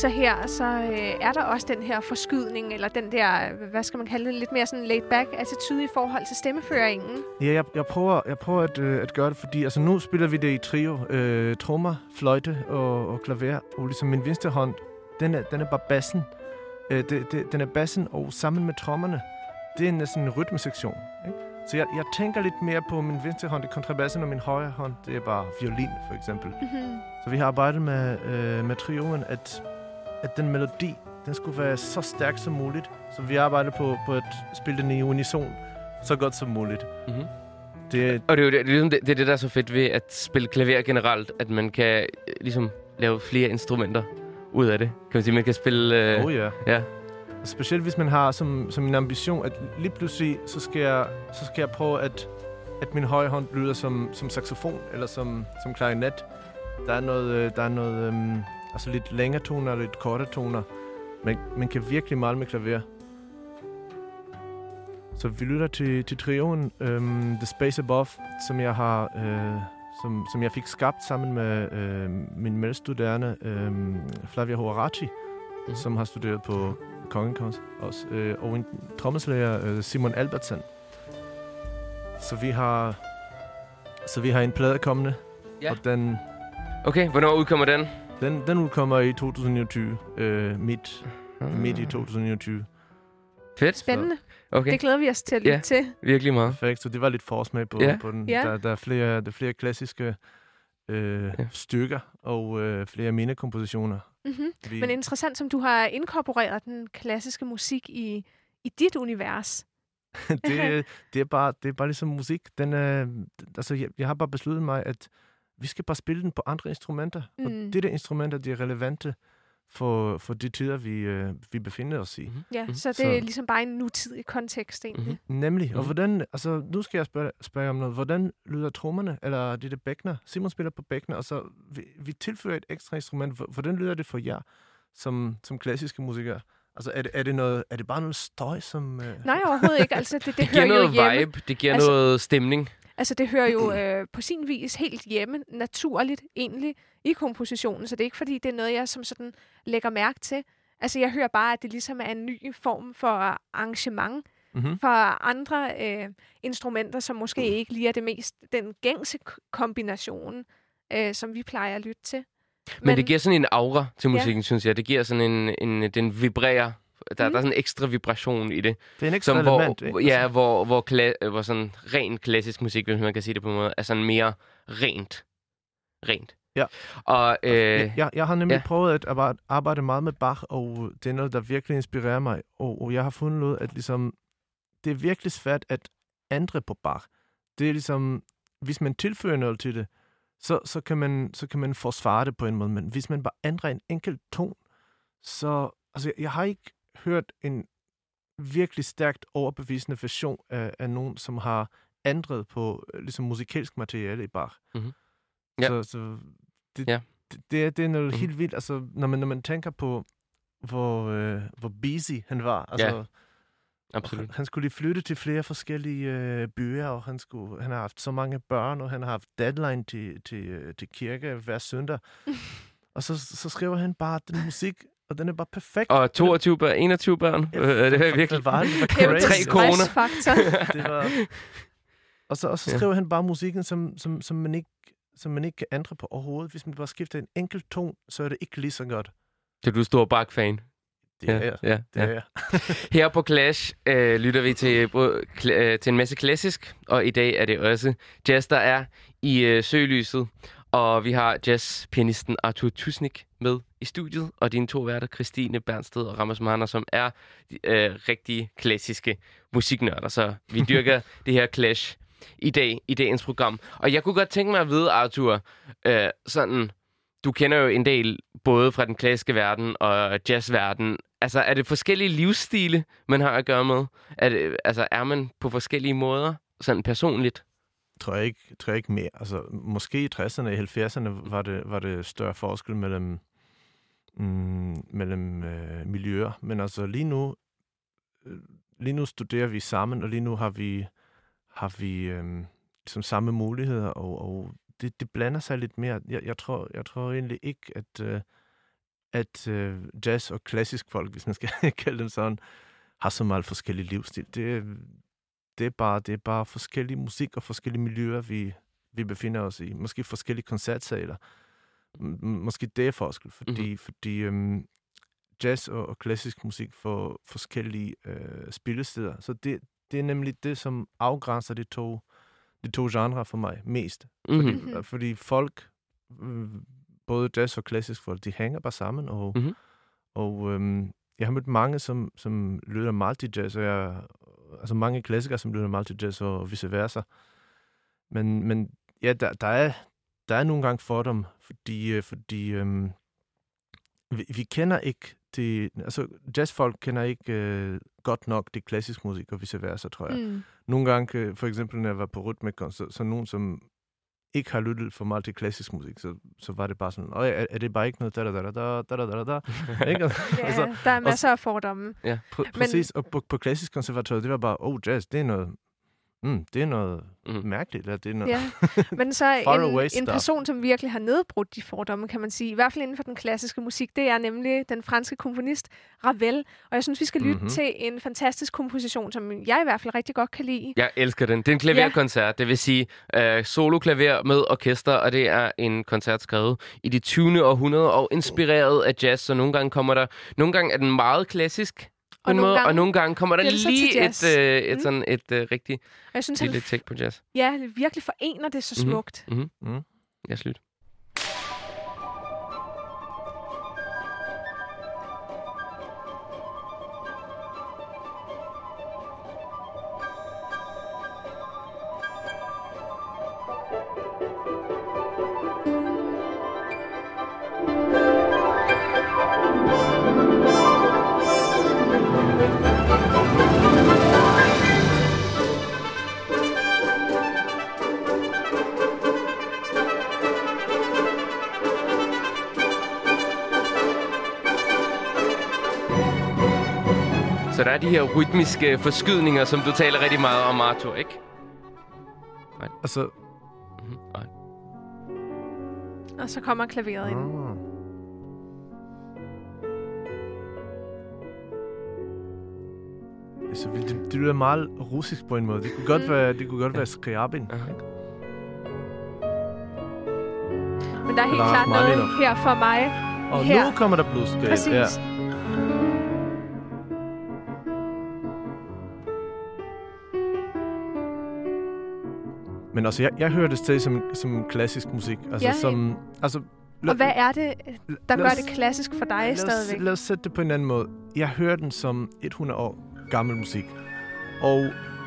Viser her, så øh, er der også den her forskydning, eller den der, hvad skal man kalde det, lidt mere sådan laid-back attitude i forhold til stemmeføringen. Ja, jeg, jeg prøver, jeg prøver at, øh, at gøre det, fordi altså, nu spiller vi det i trio. Øh, trommer, fløjte og, og klaver. Og ligesom min venstre hånd, den er, den er bare bassen. Øh, det, det, den er bassen, og sammen med trommerne, det er næsten en rytmesektion. Ikke? Så jeg, jeg tænker lidt mere på min venstre hånd, det er kontrabassen, og min højre hånd, det er bare violin, for eksempel. Mm-hmm. Så vi har arbejdet med, øh, med trioen, at, at den melodi, den skulle være så stærk som muligt. Så vi arbejder på, på at spille den i unison så godt som muligt. Mm-hmm. Det, Og det er jo det, det, er ligesom det, det, det, der er så fedt ved at spille klaver generelt, at man kan øh, ligesom lave flere instrumenter ud af det. Kan man sige, man kan spille... Øh, oh ja. ja. Specielt hvis man har som, som en ambition, at lige pludselig, så skal jeg, så skal jeg prøve, at, at min højre hånd lyder som, som saxofon, eller som, som klarinet. Der er noget, øh, der er noget øhm, altså lidt længere toner og lidt kortere toner. Man, man kan virkelig male med klaver. Så vi lytter til, til trioen øhm, The Space Above, som jeg har... Øh, som, som jeg fik skabt sammen med øh, min medstuderende øh, Flavia Hoaraci, Mhm. som har studeret på Kongekunst også, øh, og en trommeslager, øh, Simon Albertsen. Så vi har så vi har en plade kommende, Ja. og den, Okay, hvornår udkommer den? Den, den udkommer i 2020, øh, midt, midt i 2020. Fedt. Spændende. Okay, Det glæder vi os til at lytte Ja. til. virkelig meget. Perfekt, så det var lidt forsmag på, Ja. på den. Ja. Der, der, er flere, der er flere klassiske øh, Ja. stykker og øh, flere af mine kompositioner. Mm-hmm. Vi, Men interessant, som du har inkorporeret den klassiske musik i, i dit univers. det, er- det, er bare, det er bare ligesom musik. Den er, altså, jeg, jeg har bare besluttet mig, at vi skal bare spille den på andre instrumenter. Mm. Og Mm. det der instrumenter, de er relevante for, for de tider, vi, øh, vi befinder os i. Mhm. Ja, Mhm. så det Så- er ligesom bare en nutidig kontekst egentlig. Mhm. Nemlig. Og Mhm. hvordan, altså, nu skal jeg spørge, spørge om noget. Hvordan lyder trommerne, eller det der bækner? Simon spiller på bækner, og så vi, vi tilføjer et ekstra instrument. Hvor- Hvordan lyder det for jer, som, som klassiske musikere? Altså, er det, er det, noget, er det bare noget støj, som... Øh... Nej, overhovedet ikke. Altså, det, det, Det giver hører jo noget hjemme. vibe, det giver Altså- noget stemning. Altså, det hører jo øh, på sin vis helt hjemme, naturligt egentlig, i kompositionen. Så det er ikke, fordi det er noget, jeg som sådan lægger mærke til. Altså, jeg hører bare, at det ligesom er en ny form for arrangement Mm-hmm. for andre øh, instrumenter, som måske ikke lige er det mest den gængse kombination, øh, som vi plejer at lytte til. Men, Men det giver sådan en aura til musikken, ja. synes jeg. Det giver sådan en, en den vibrerer. Der, Mm. der er sådan en ekstra vibration i det. Det er en ekstra Som hvor, element, ikke? ja, hvor, hvor, kla- hvor sådan ren klassisk musik, hvis man kan sige det på en måde, er sådan mere rent. Rent. Ja. Og øh, Jeg, jeg, jeg har nemlig ja. prøvet at arbejde, arbejde meget med Bach, og det er noget, der virkelig inspirerer mig. Og, og jeg har fundet ud, at ligesom, det er virkelig svært at ændre på Bach. Det er ligesom, hvis man tilføjer noget til det, så, så, kan man, så kan man forsvare det på en måde. Men hvis man bare ændrer en enkelt ton, så... Altså, jeg, jeg har ikke hørt en virkelig stærkt overbevisende version af, af nogen, som har ændret på øh, ligesom musikalsk materiale i Bach. Mhm. Ja. Så, så det, Ja. det, det, er, det er noget Mhm. helt vildt. Altså, når man, når man tænker på hvor, øh, hvor busy han var. Altså, Ja, Absolut. Han, han skulle lige flytte til flere forskellige øh, byer, og han, skulle, han har haft så mange børn, og han har haft deadline til, til, øh, til kirke hver søndag. og så, så skriver han bare den musik, og den er bare perfekt. Og 22 børn, 21 børn. Ja, Øh, det er det virkelig... var, det var crazy. Tre koner. det var... Og så, og så Ja. skriver han bare musikken, som, som, som, man ikke, som man ikke kan ændre på overhovedet. Hvis man bare skifter en enkelt ton, så er det ikke lige så godt. Så du er stor Bach-fan. Det er jeg. ja, Det ja. er jeg. Her på Clash øh, lytter vi til, øh, til en masse klassisk, og i dag er det også jazz, der er i øh, søgelyset. Og vi har jazzpianisten Arthur Tusnik med i studiet, og dine to værter, Christine Bernsted og Ramos Mahner, som er øh, rigtig klassiske musiknørder. Så vi dyrker det her Clash i dag i dagens program. Og jeg kunne godt tænke mig at vide, Arthur, øh, sådan, du kender jo en del både fra den klassiske verden og jazzverden. Altså, er det forskellige livsstile, man har at gøre med? Er, det, altså, er man på forskellige måder, sådan personligt? Tror jeg ikke, tror jeg ikke mere. Altså, måske i 60'erne og 70'erne var det, var det større forskel mellem, mm, mellem øh, miljøer. Men altså lige nu, øh, lige nu studerer vi sammen, og lige nu har vi, har vi øh, ligesom samme muligheder, og, og det, det blander sig lidt mere. Jeg, jeg, tror, jeg tror egentlig ikke, at, øh, at øh, jazz og klassisk folk, hvis man skal kalde dem sådan, har så meget forskellige livsstil. Det, det er bare, det er bare forskellige musik og forskellige miljøer, vi, vi befinder os i. Måske forskellige koncertsaler. Måske det er forskel, fordi, mm-hmm. fordi øhm, jazz og, og klassisk musik får forskellige øh, spillesteder. Så det, det er nemlig det, som afgrænser de to, de to genrer for mig mest. Mm-hmm. Fordi, Mhm. fordi folk, øh, både jazz og klassisk folk, de hænger bare sammen, og, Mhm. og øhm, jeg har mødt mange, som, som lytter meget til jazz, og jeg, altså mange klassikere, som lytter meget til jazz, og vice versa. Men, men ja, der, der, er, der er nogle gange fordom, fordi, øh, fordi øhm, vi, vi kender ikke det, altså jazzfolk kender ikke øh, godt nok det klassiske musik, og vice versa, tror jeg. Mm. Nogle gange, øh, for eksempel når jeg var på Rytmikon, så, så nogen, som ikke har lyttet for meget til klassisk musik, så, så var det bare sådan, Åh, er, er det bare ikke noget da da da da da da da da da ikke? Ja, Altså, der er masser af fordomme. Pr- præcis, og på, på klassisk konservatoriet, det var bare, oh, jazz, det er noget, mm, det er noget Mm. mærkeligt, eller det er noget... Ja. Men så en, en person, som virkelig har nedbrudt de fordomme, kan man sige, i hvert fald inden for den klassiske musik, det er nemlig den franske komponist Ravel. Og jeg synes, vi skal lytte Mhm. mm-hmm. til en fantastisk komposition, som jeg i hvert fald rigtig godt kan lide. Jeg elsker den. Det er en klaverkoncert, det vil sige øh, solo-klaver med orkester, og det er en koncert skrevet i det 20. århundrede og inspireret af jazz, så nogle gange kommer der... Nogle gange er den meget klassisk, Og nogle måde, gange og nogle gange kommer der det lige et, øh, et, Mm. sådan et øh, rigtig jeg synes, han lille take på jazz. ja, virkelig forener det så Mhm. smukt. Mm-hmm. Jeg slut. De her rytmiske forskydninger, som du taler rigtig meget om, Arthur, ikke? Altså, Mm-hmm. Og Og så kommer klaveret ind. ah. Altså, det, det lyder meget russisk på en måde. Det kunne godt Mm. være, det kunne godt være Skriabin. Ikke? Men der er helt Eller klart noget her for mig. Og Her. nu kommer der bluesgreb. Præcis. Ja. Men altså, jeg, jeg hører det stadig som, som klassisk musik. Altså, Ja, som, altså, Og hvad er det, der lad gør os- det klassisk for dig lad os, stadigvæk? lad os sætte det på en anden måde. Jeg hører den som 100 år gammel musik. Og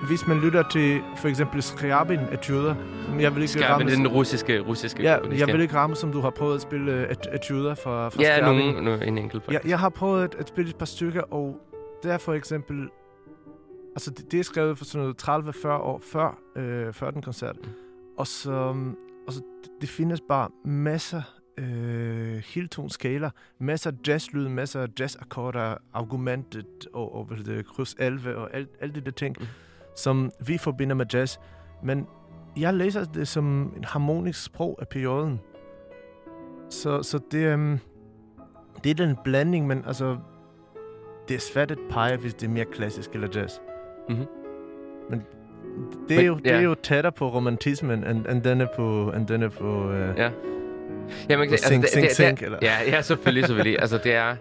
hvis man lytter til for eksempel Skriabin etuder, som jeg vil ikke Skarpen, ramme, det er den russiske, russiske ja, jeg vil ikke ramme, som du har prøvet at spille øh, et, etuder fra, fra Ja, Skriabin. nogen, nogen, en enkelt. Jeg, jeg har prøvet at, at spille et par stykker, og det er for eksempel... Altså, det, det er skrevet for sådan noget 30-40 år før, øh, før den koncert. Mm. Og så, og så det, findes bare masser øh, heltonskala, masser af jazzlyd, masser af jazzakkorder, argumentet og, og hvad det, kryds 11 og alt, alt det der ting, Mm. som vi forbinder med jazz. Men jeg læser det som en harmonisk sprog af perioden. Så, så det, um, det er den blanding, men altså, det er svært at pege, hvis det er mere klassisk eller jazz. Mhm. Men det er, Men- jo, det ja. er jo tættere på romantismen, end, end den er på, end den er på uh, Ja. Ja, man, På Sing, Sing, Sing, eller? Ja, ja, selvfølgelig, selvfølgelig. altså, det er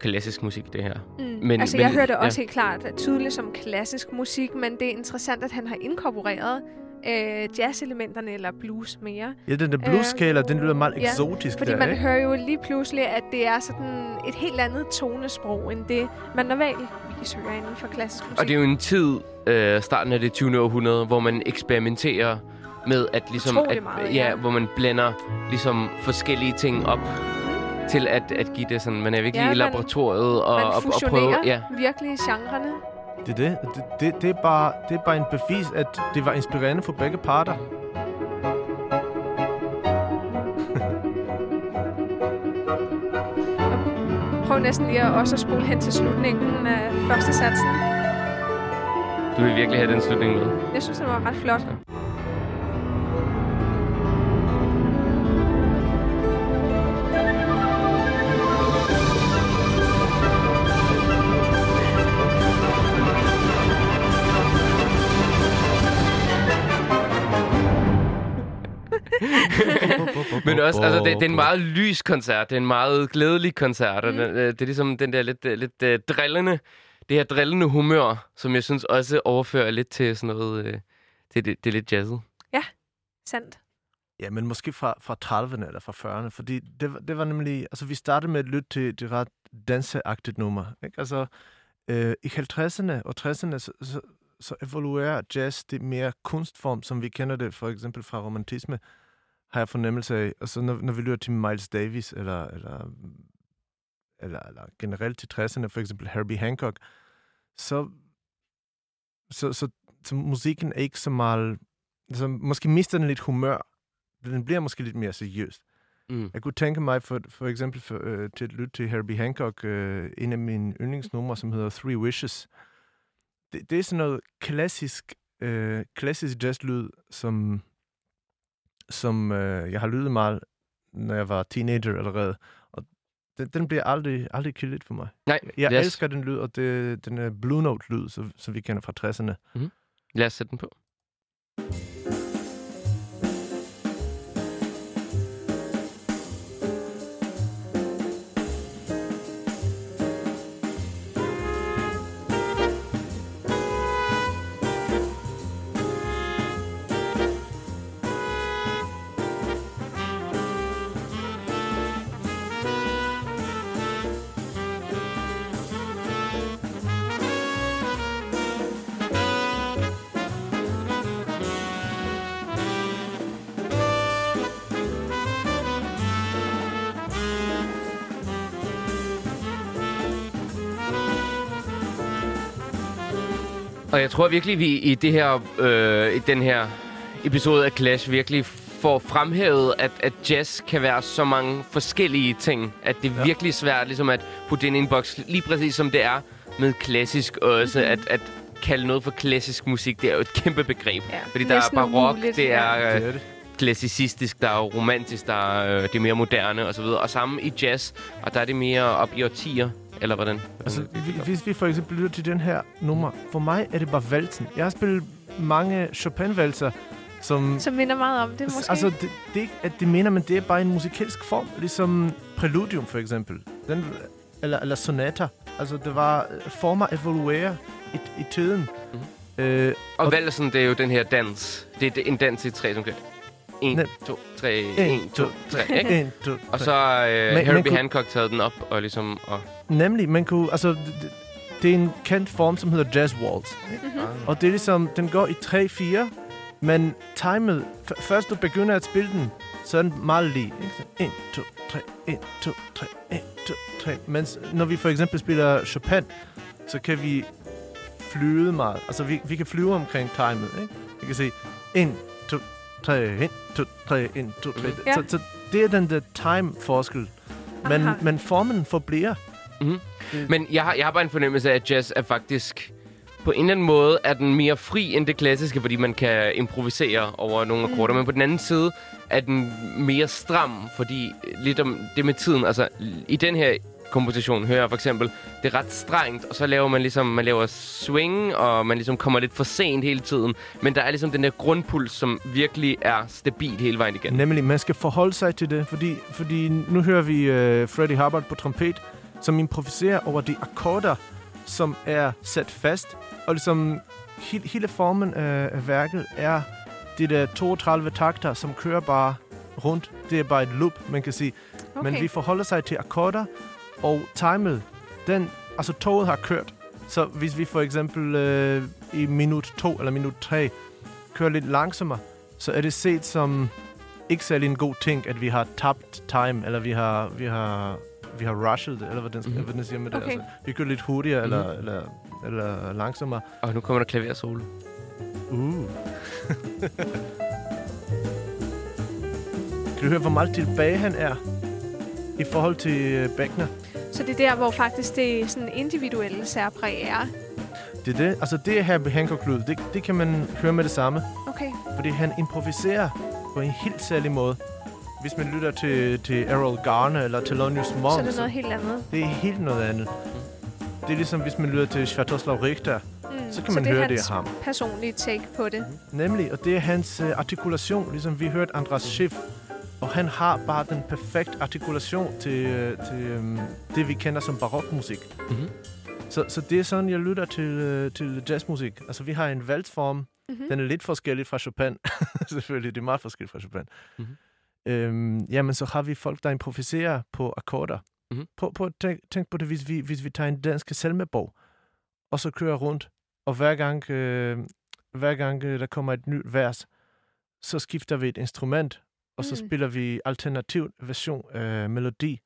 klassisk musik, det her. Mm. Men- Men, altså, jeg men- hørte ja. også helt klart tydeligt som klassisk musik, men det er interessant, at han har inkorporeret øh, jazzelementerne eller blues mere. Ja, den der blueskala, den lyder meget ja, eksotisk Fordi der, man ikke? hører jo lige pludselig, at det er sådan et helt andet tonesprog, end det, man normalvis hører inden for klassisk musik. Og det er jo en tid, øh, starten af det 20. århundrede, hvor man eksperimenterer med at ligesom... Utrolig at, meget, ja, ja. hvor man blender ligesom forskellige ting op til at, at give det sådan... Man er virkelig Ja, i man- laboratoriet og, man og, og prøve... fusionerer Ja, virkelig genrerne. Det er det. Det, det, det, er bare, det er bare en bevis, at det var inspirerende for begge parter. Prøv næsten lige at også at spole hen til slutningen af første satsen. du vil virkelig have den slutning med. Jeg synes, det var ret flot. Men også, altså, det, det er en meget lys koncert. Det er en meget glædelig koncert. Mm. Og den, øh, det er ligesom den der lidt, øh, lidt uh, drillende, det her drillende humør, som jeg synes også overfører lidt til sådan noget, uh, det, det, det er lidt jazzet. Sandt. Ja, men måske fra, fra 30'erne eller fra 40'erne, fordi det, var- det var nemlig... Altså, vi startede med at lytte til det ret danseagtigt nummer, ikke? Altså, øh, i 50'erne og 60'erne, så, så, så evoluerer jazz det mere kunstform, som vi kender det for eksempel fra romantisme, har jeg fornemmelse af. Altså, når, når vi lytter til Miles Davis, eller, eller, eller, eller generelt til 60'erne, for eksempel Herbie Hancock, så, så, så, så musikken er ikke så meget... Altså, måske mister den lidt humør. Den bliver måske lidt mere seriøst. Mm. Jeg kunne tænke mig for, for eksempel for, øh, til at lytte til Herbie Hancock, øh, en af mine yndlingsnumre, som hedder Three Wishes. Det, det er sådan noget klassisk, øh, klassisk jazzlyd, som, som øh, jeg har lyttet meget, når jeg var teenager allerede. Og den, den bliver aldrig, aldrig kedeligt for mig. Nej, Jeg os, elsker den lyd, og det, den er Blue Note-lyd, som, som vi kender fra 60'erne. lad os sætte den på. Tror virkelig, vi i det her, øh, i den her episode af Clash virkelig får fremhævet, at, at jazz kan være så mange forskellige ting, at det er Ja. virkelig svært ligesom at putte ind i en boks, lige præcis som det er med klassisk også, at, at kalde noget for klassisk musik, det er jo et kæmpe begreb. Ja, Fordi der er næsten barok, umuligt, det er ja. øh, Det er det. klassicistisk, der er romantisk, der er øh, det er mere moderne og så videre. Og samme i jazz, og der er det mere op i årtier, eller hvordan? Altså, vi- hvis vi for eksempel lytter til den her nummer, for mig er det bare valsen. Jeg har spillet mange Chopin-valser, som... Som minder meget om det, måske. Altså, det, det er ikke, at det mener, men det er bare en musikalsk form. Ligesom Preludium, for eksempel. Den, eller, eller Sonata. Altså, det var øh, former evoluere i, i tiden. Mhm. Øh, Og Og- valsen, det er jo den her dans. Det er en dans i tre, som kører. 1, Nem. 2, 3, En, 1, 2, to, 3, ikke? en, to, Og så øh, Men- men Herbie kunne- Hancock taget den op og ligesom... Og, Nemlig, man kunne... Altså, det, det- er en kendt form, som hedder jazz waltz. Mhm. Og det er ligesom, den går i 3-4, men timet, f- først du begynder at spille den, så er den meget lige. Ikke? Så 1, 2, 3, 1, 2, 3, 1, 2, 3. Mens når vi for eksempel spiller Chopin, så kan vi flyde meget. Altså, vi, vi kan flyve omkring timet, ikke? Vi kan sige 1, 2, 3, 1, 2, 3, 1, 2, 3. Mhm. Ja. Så, så det er den der time-forskel. Men, Aha. men formen forbliver. Men jeg har, jeg har bare en fornemmelse af, at jazz er faktisk... På en eller anden måde er den mere fri end det klassiske, fordi man kan improvisere over nogle akkorder. Men på den anden side er den mere stram, fordi lidt om det med tiden. Altså, i den her komposition hører jeg for eksempel, det er ret strengt, og så laver man ligesom, man laver swing, og man ligesom kommer lidt for sent hele tiden. Men der er ligesom den der grundpuls, som virkelig er stabil hele vejen igen. Nemlig, man skal forholde sig til det, fordi, fordi nu hører vi uh, Freddie Hubbard på trompet, som improviserer over de akkorder, som er sat fast. Og ligesom he, hele formen af, af værket er de der 32 takter, som kører bare rundt. Det er bare et loop, man kan sige. Okay. Men vi forholder sig til akkorder, og timet, den, altså toget har kørt. Så hvis vi for eksempel øh, i minut 2 eller minut 3 kører lidt langsommere, så er det set som ikke særlig en god ting, at vi har tabt time, eller vi har, vi har, vi har rushed eller hvordan, mm-hmm. hvordan siger man det? Okay. Altså, vi kører lidt hurtigere, mm-hmm. Mhm. eller, eller, eller langsommere. Og nu kommer der klaversolo. Uh. kan du høre, hvor meget tilbage han er i forhold til øh, Beckner? Så det er der, hvor faktisk det sådan individuelle særpræg er. Det er det. Altså, det her Hancock Lyd, det, det kan man høre med det samme. Okay. Fordi han improviserer på en helt særlig måde. Hvis man lytter til, til Errol Garner eller Thelonious Monk, Så er det noget helt andet. det er helt noget andet. Det er ligesom, hvis man lytter til Sviatoslav Richter. Mm. Så kan man det er høre, det er ham. personlige take på det. Nemlig, og det er hans øh, artikulation, ligesom vi hørte Andras Schiff. Og han har bare den perfekte artikulation til, øh, til øh, det, vi kender som barokmusik. Mhm. Så, så det er sådan, jeg lytter til, øh, til jazzmusik. Altså, vi har en valsform. Mm-hmm. Den er lidt forskellig fra Chopin. Selvfølgelig, det er meget forskelligt fra Chopin. Mhm. Øhm, jamen, så har vi folk, der improviserer på akkorder. Mhm. På, på, tænk, tænk på det, hvis vi, hvis vi tager en dansk salmebog, og så kører rundt, og hver gang, øh, hver gang øh, der kommer et nyt vers, så skifter vi et instrument, og så Mm. spiller vi alternativ version af melodi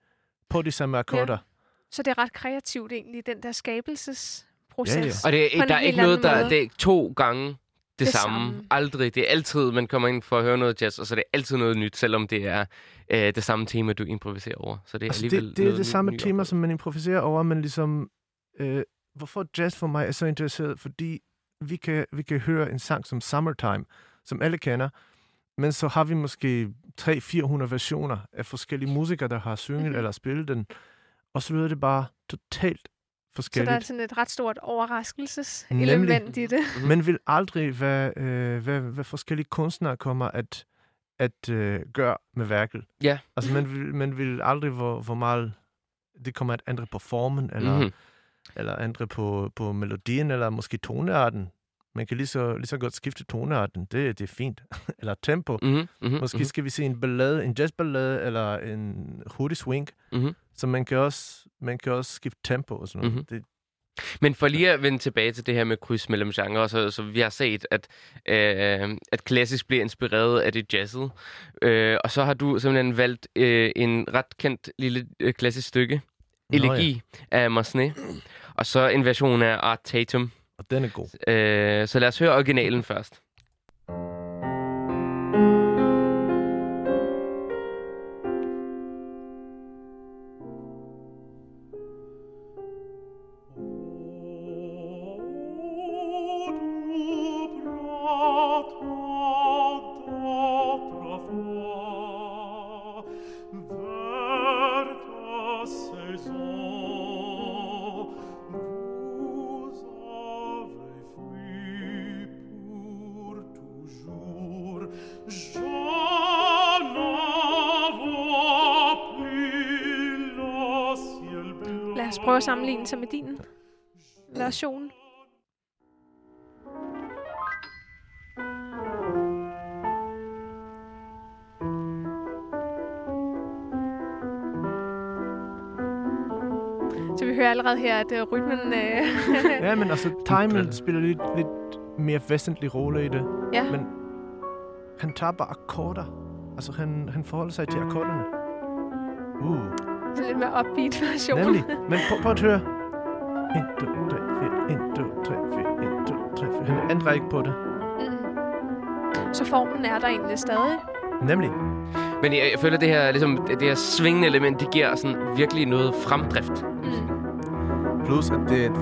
på de samme akkorder. Så det er ret kreativt egentlig, den der skabelsesproces. Ja, ja. Og det er, der er ikke noget, der måde. det er to gange det, Det samme. samme. Aldrig. Det er altid, man kommer ind for at høre noget jazz, og så er det altid noget nyt, selvom det er øh, det samme tema, du improviserer over. Så det er Altså, alligevel det, det er noget det samme tema, oplevelse. som man improviserer over, men ligesom... Øh, hvorfor jazz for mig er så interesseret? Fordi vi kan, vi kan høre en sang som Summertime, som alle kender, men så har vi måske 300-400 versioner af forskellige musikere, der har synget Mhm. mm-hmm. eller spillet den, og så lyder det bare totalt Så der forskelligt. er sådan et ret stort overraskelseselement i det. Man vil aldrig, hvad, øh, hvad, hvad forskellige kunstnere kommer at, at øh, gøre med værket. Ja. Altså, man vil, man vil aldrig, hvor, hvor meget det kommer at ændre på formen, eller, mm-hmm. Mhm. eller ændre på, på melodien, eller måske tonearten. Man kan lige så, lige så godt skifte tonearten. Det, det er fint. eller tempo. Mm. Mhm, mhm, Måske mhm, skal vi se en ballade, en jazzballade, eller en hurtig swing. mhm. Så man kan også, man kan også skifte tempo og sådan noget. Mhm. Mm-hmm. Det, Men for lige at vende tilbage til det her med kryds mellem genrer, så, så vi har set, at, øh, at klassisk bliver inspireret af det jazzet. Øh, og så har du simpelthen valgt øh, en ret kendt lille øh, klassisk stykke, Nå ja. Elegi af Massenet, og så en version af Art Tatum og den er god. Øh, så lad os høre originalen først. Sig med din version. Så vi hører allerede her, at uh, rytmen... Uh, Ja, men altså, timen spiller lidt, lidt mere væsentlig rolle i det. ja. Men han tager bare akkorder. Altså, han, han forholder sig til akkorderne. Uh, Så lidt mere upbeat version. nemlig. Men prøv, prøv at høre. 1, 2, 3, 4, 1, 2, 3, 4, 1, 2, 3, 4. Han ændrer ikke på det. Mm. Så formen er der egentlig stadig. Nemlig. Men jeg, jeg føler, det her, ligesom, det her svingende element, det giver sådan virkelig noget fremdrift. Plus, at det er et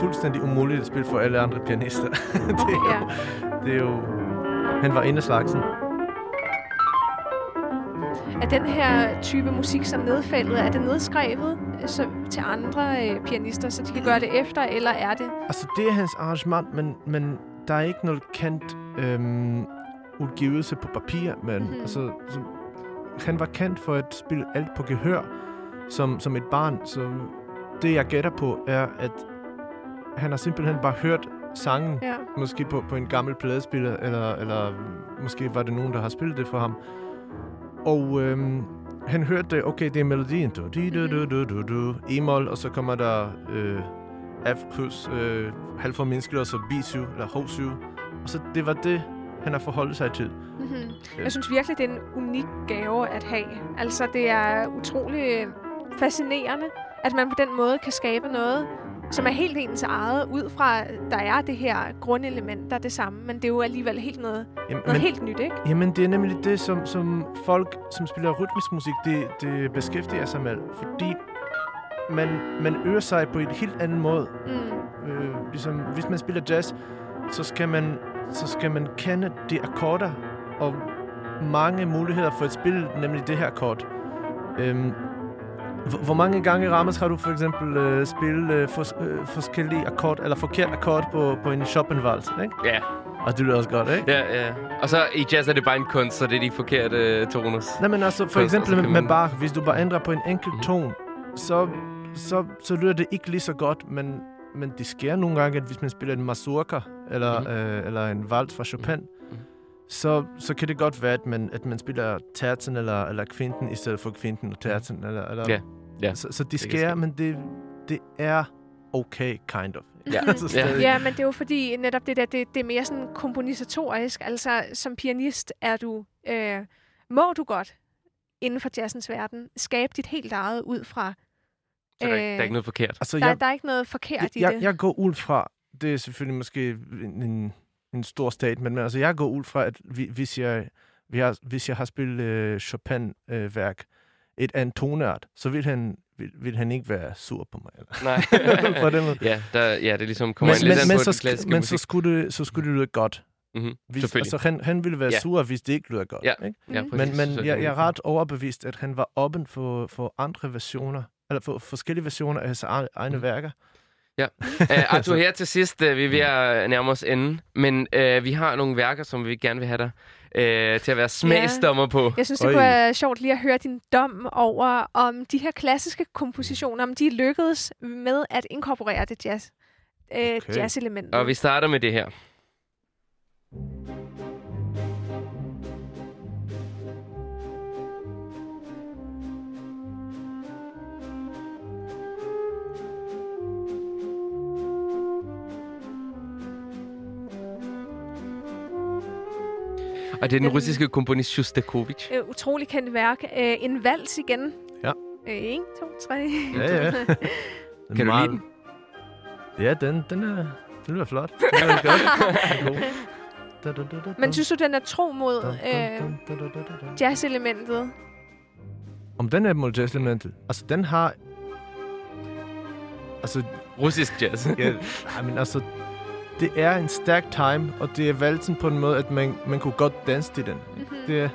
fuldstændig umuligt at spille for alle andre pianister. det, er, Ja. jo, det er jo... Han var af slagsen. Er den her type musik som nedfældet, er det nedskrevet øh, til andre øh, pianister, så de kan gøre det efter, eller er det? Altså, det er hans arrangement, men, men der er ikke noget kendt øhm, udgivelse på papir. Men mm-hmm. altså, så, han var kendt for at spille alt på gehør som, som et barn. Så det, jeg gætter på, er, at han har simpelthen bare hørt sangen, Ja. måske på, på en gammel pladespiller, eller, eller måske var det nogen, der har spillet det for ham. Og øhm, han hørte okay, det er melodien. Du, du, du, du, du, du, E-mol, og så kommer der øh, F plus øh, halvformindsket, og så B7, eller H7. Og så det var det, han har forholdt sig til. Mm-hmm. Jeg synes virkelig, det er en unik gave at have. Altså, det er utrolig fascinerende, at man på den måde kan skabe noget, som er helt ens eget, ud fra, der er det her grundelement, der er det samme, men det er jo alligevel helt noget, Jamen, noget helt nyt, ikke? Jamen, det er nemlig det, som, som folk, som spiller rytmisk musik, det, det beskæftiger sig med. Fordi man, man øver sig på en helt anden måde. Mm. Øh, ligesom, hvis man spiller jazz, så skal man, så skal man kende de akkorder og mange muligheder for at spille nemlig det her akkord. Øhm, hvor, mange gange, Ramos, har du for eksempel øh, spillet øh, fors, øh, forskellige akkord, eller forkert akkord på, på en Chopin-vals, ikke? Ja, Og det lyder også godt, ikke? ja, ja. Og så i jazz er det bare en kunst, så det er de forkerte øh, tonus. Nej, men altså, for Så- eksempel med, med Bach, hvis du bare ændrer på en enkelt Mhm. ton, så, så, så lyder det ikke lige så godt, men, men det sker nogle gange, at hvis man spiller en mazurka, eller, Mhm. øh, eller en vals fra Chopin, Mhm. så, så kan det godt være, at man, at man spiller terzen eller, eller kvinten, i stedet for kvinten og terzen. Eller, eller, Ja, ja. Så, så det ske. men det, det er okay, kind of. Ja. Altså, stadig. Ja, men det er jo fordi netop det der, det, det er mere sådan komponisatorisk. Altså, som pianist er du, øh, må du godt inden for jazzens verden skabe dit helt eget ud fra. Så der, er ikke- der er Øh, ikke noget forkert. Altså, Der, jeg, der er ikke noget forkert i jeg, det. jeg går ud fra, det er selvfølgelig måske en, en, en stor statement, men altså jeg går ud fra, at vi, hvis, jeg, vi har, hvis jeg har spillet øh, Chopin-værk et andet toneart, så vil han, vil, vil han ikke være sur på mig. Eller? Nej. på den måde. ja, der, ja, det er ligesom kommer Men, men, lidt men, an men, på så, den sk- klassiske men musik. så, skulle det, så skulle det lyde godt. Mhm. Hvis, altså, han, han ville være Ja. sur, hvis det ikke lyder godt. Ja. Ikke? Ja, Mm. præcis. Men, men jeg, jeg er ret overbevist, at han var åben for, for andre versioner, eller for forskellige versioner af hans egne, Mhm. værker. Uh, Arthur, her til sidst, uh, vi er ved at nærme os enden, men uh, vi har nogle værker, som vi gerne vil have dig uh, til at være smagsdommer på. Jeg synes, det Øj. kunne være sjovt lige at høre din dom over, om de her klassiske kompositioner, om de lykkedes med at inkorporere det jazz, øh, Okay. jazz-element. Og vi starter med det her. Og det er den Den- russiske komponist Shostakovich. Øh, utrolig kendt værk. Øh, en vals igen. Ja. Øh, en, to, tre. Ja, ja. Den Kan du lide den? Ja, den, den, er, den lyder flot. Den er godt. Er. Da, da, da, Men synes du, den er tro mod øh, jazz-elementet? Om den er mod jazzelementet? Altså, den har... Altså, Russisk jazz. ja, men altså, det er en stærk time, og det er valgten på en måde, at man, man kunne godt danse til den. Mm-hmm. Det er,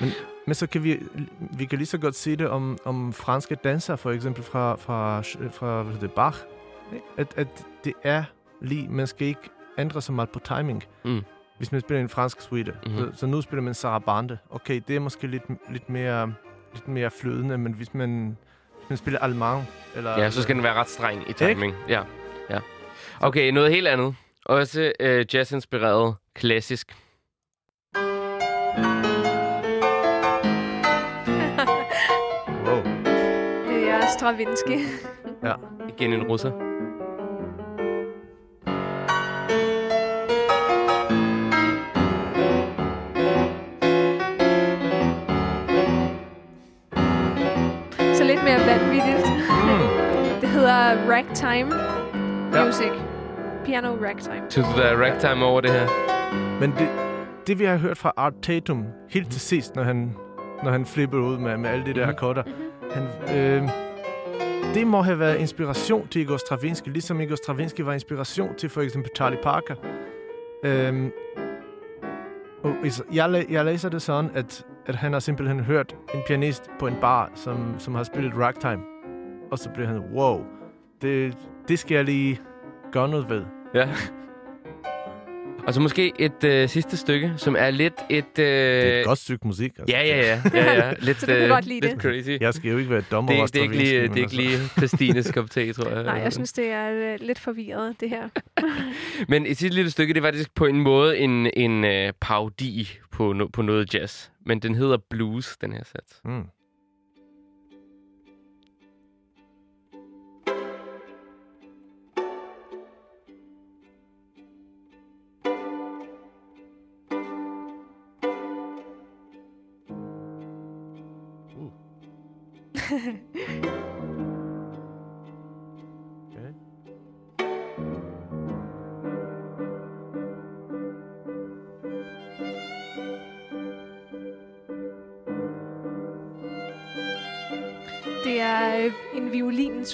men, men så kan vi, vi kan lige så godt sige det om, om franske dansere, for eksempel fra, fra, fra hvad det, Bach. ikke? At, at det er lige, man skal ikke ændre så meget på timing. Mm. Hvis man spiller en fransk suite. Mhm. Mm-hmm. Så, så nu spiller man Sarabande. Okay, det er måske lidt, lidt, mere, lidt mere flydende, men hvis man, hvis man spiller Allemand, eller... Ja, så skal den være ret streng i timing. Ja, ja. Okay, noget helt andet. Også øh, jazz-inspireret klassisk. Wow. Det er Stravinsky. Igen en russer. Så lidt mere vanvittigt. Mm. Det hedder ragtime Ja. Piano ragtime. Synes du, der er ragtime over det her? Men det, det vi har hørt fra Art Tatum helt til sidst, når han, når han flipper ud med, med alle de der Mhm. akkorder, han, øh, det må have været inspiration til Igor Stravinsky, ligesom Igor Stravinsky var inspiration til for eksempel Charlie Parker. Øhm, og is- jeg, læ- jeg læser det sådan, at, at han har simpelthen hørt en pianist på en bar, som, som har spillet ragtime. Og så bliver han, wow, det, det skal jeg lige gøre noget ved. Ja. Og så måske et øh, sidste stykke, som er lidt et... Øh, Det er et godt stykke musik. Altså. Ja, ja, ja. ja, ja. Lidt, Så du kan øh, godt lide lidt det. crazy. Jeg skal jo ikke være dommer over det, det er ikke lige, det er ikke lige Christines kop te, tror jeg. Nej, jeg synes, det er øh, lidt forvirret, det her. Men et sidste lille stykke, det var faktisk på en måde en, en øh, parodi på, no, på noget jazz. Men den hedder blues, den her sats. Mm.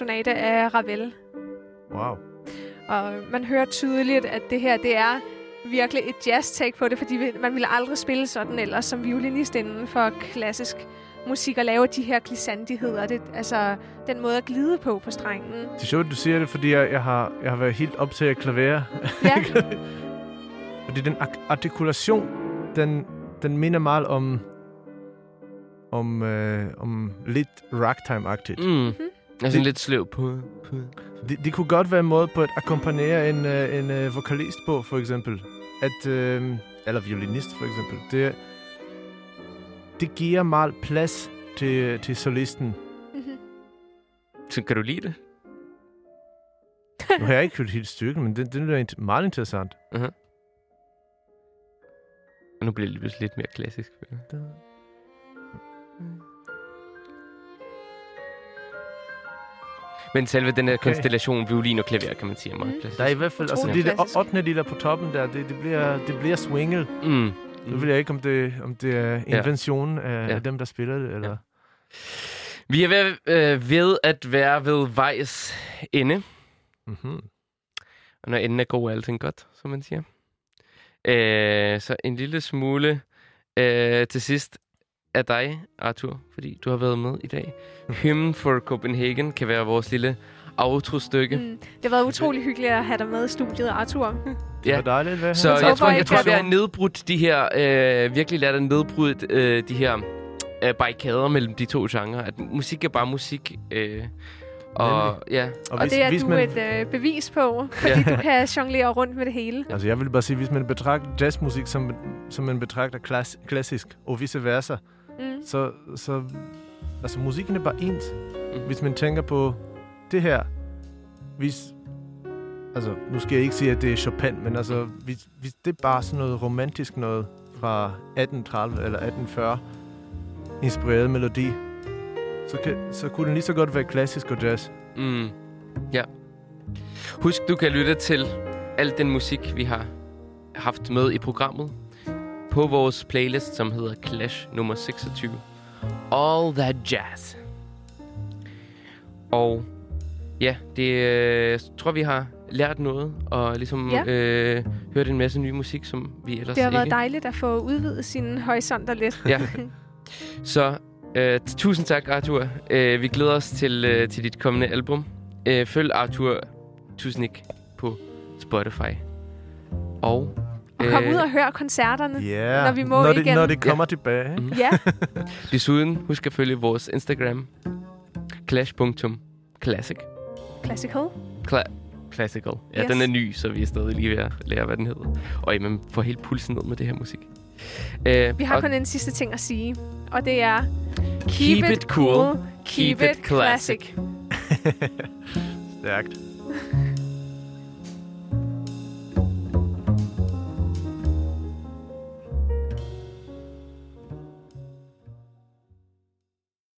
Violinsonate af Ravel. Wow. Og man hører tydeligt, at det her, det er virkelig et jazz-take på det, fordi man ville aldrig spille sådan ellers som violinist inden for klassisk musik og lave de her glissandigheder. Det, altså, den måde at glide på på strengen. Det er sjovt, du siger det, fordi jeg, jeg, har, jeg har været helt optaget af klaver. Ja, fordi den artikulation, den, den minder meget om, om, øh, om lidt ragtime-agtigt. Mm. Mm. Jeg er sådan lidt sløv på... på. Det, det kunne godt være en måde på at akkompagnere en, øh, en øh, vokalist på, for eksempel. At, øh, eller violinist, for eksempel. Det, det giver meget plads til, til solisten. Mhm. Så kan du lide det? Nu har jeg ikke hørt helt stykket, men det, det er meget interessant. Og nu bliver det lidt mere klassisk. Men selve den her Okay. konstellation, violin og klaver, kan man sige, er meget Mm. klassisk. Der er i hvert fald, altså det der klassisk. 8. liter på toppen der, det, det, bliver, det bliver swinget. Mm. Nu ved jeg ikke, om det, om det er Ja. inventionen af, Ja. af dem, der spiller det, eller... Vi er ved, øh, ved at være ved vejs ende. Mm-hmm. Og når enden er god, er alting godt, som man siger. Øh, så en lille smule øh, til sidst af dig, Arthur, fordi du har været med i dag. Hymn for Copenhagen kan være vores lille outro-stykke. Mm. Det har været utrolig hyggeligt at have dig med i studiet, Arthur. Det Ja. var dejligt at være Så håber, jeg tror, jeg tror, vi har nedbrudt de her, øh, virkelig lært at nedbryde øh, de her øh, barrikader mellem de to genrer. At musik er bare musik. Øh, og ja, Og det er du et øh, bevis på, fordi du kan jonglere rundt med det hele. Altså, jeg vil bare sige, hvis man betragter jazzmusik, som, som man betragter klass, klassisk, og vice versa, Mm. så, så altså, musikken er bare ens. Mm. Hvis man tænker på det her, hvis, altså, nu skal jeg ikke sige, at det er Chopin, men altså, hvis, hvis det er bare sådan noget romantisk noget fra 1830 eller 1840, inspireret melodi, så, kan, så kunne den lige så godt være klassisk og jazz. Mm. Ja. Husk, du kan lytte til al den musik, vi har haft med i programmet på vores playlist, som hedder Clash nummer 26. All That Jazz. Og ja, det øh, tror vi har lært noget, og ligesom Ja. øh, hørt en masse ny musik, som vi ellers Det har ikke... været dejligt at få udvidet sine horisonter lidt. Ja. Så øh, tusind tak, Arthur. Øh, vi glæder os til, øh, til dit kommende album. Øh, følg Arthur Tusnik på Spotify. Og... Og kom ud og hør koncerterne. Yeah. Når vi må når det, igen. Når det kommer tilbage. Mhm. Ja, Desuden, husk at følge vores Instagram. Clash.classic. classical. Cla- Classical. Ja, Yes. den er ny, så vi er stadig lige ved at lære, hvad den hedder. Og man får helt pulsen ned med det her musik. Øh, Vi har og kun en sidste ting at sige, og det er... Keep it cool, keep it classic. Stærkt.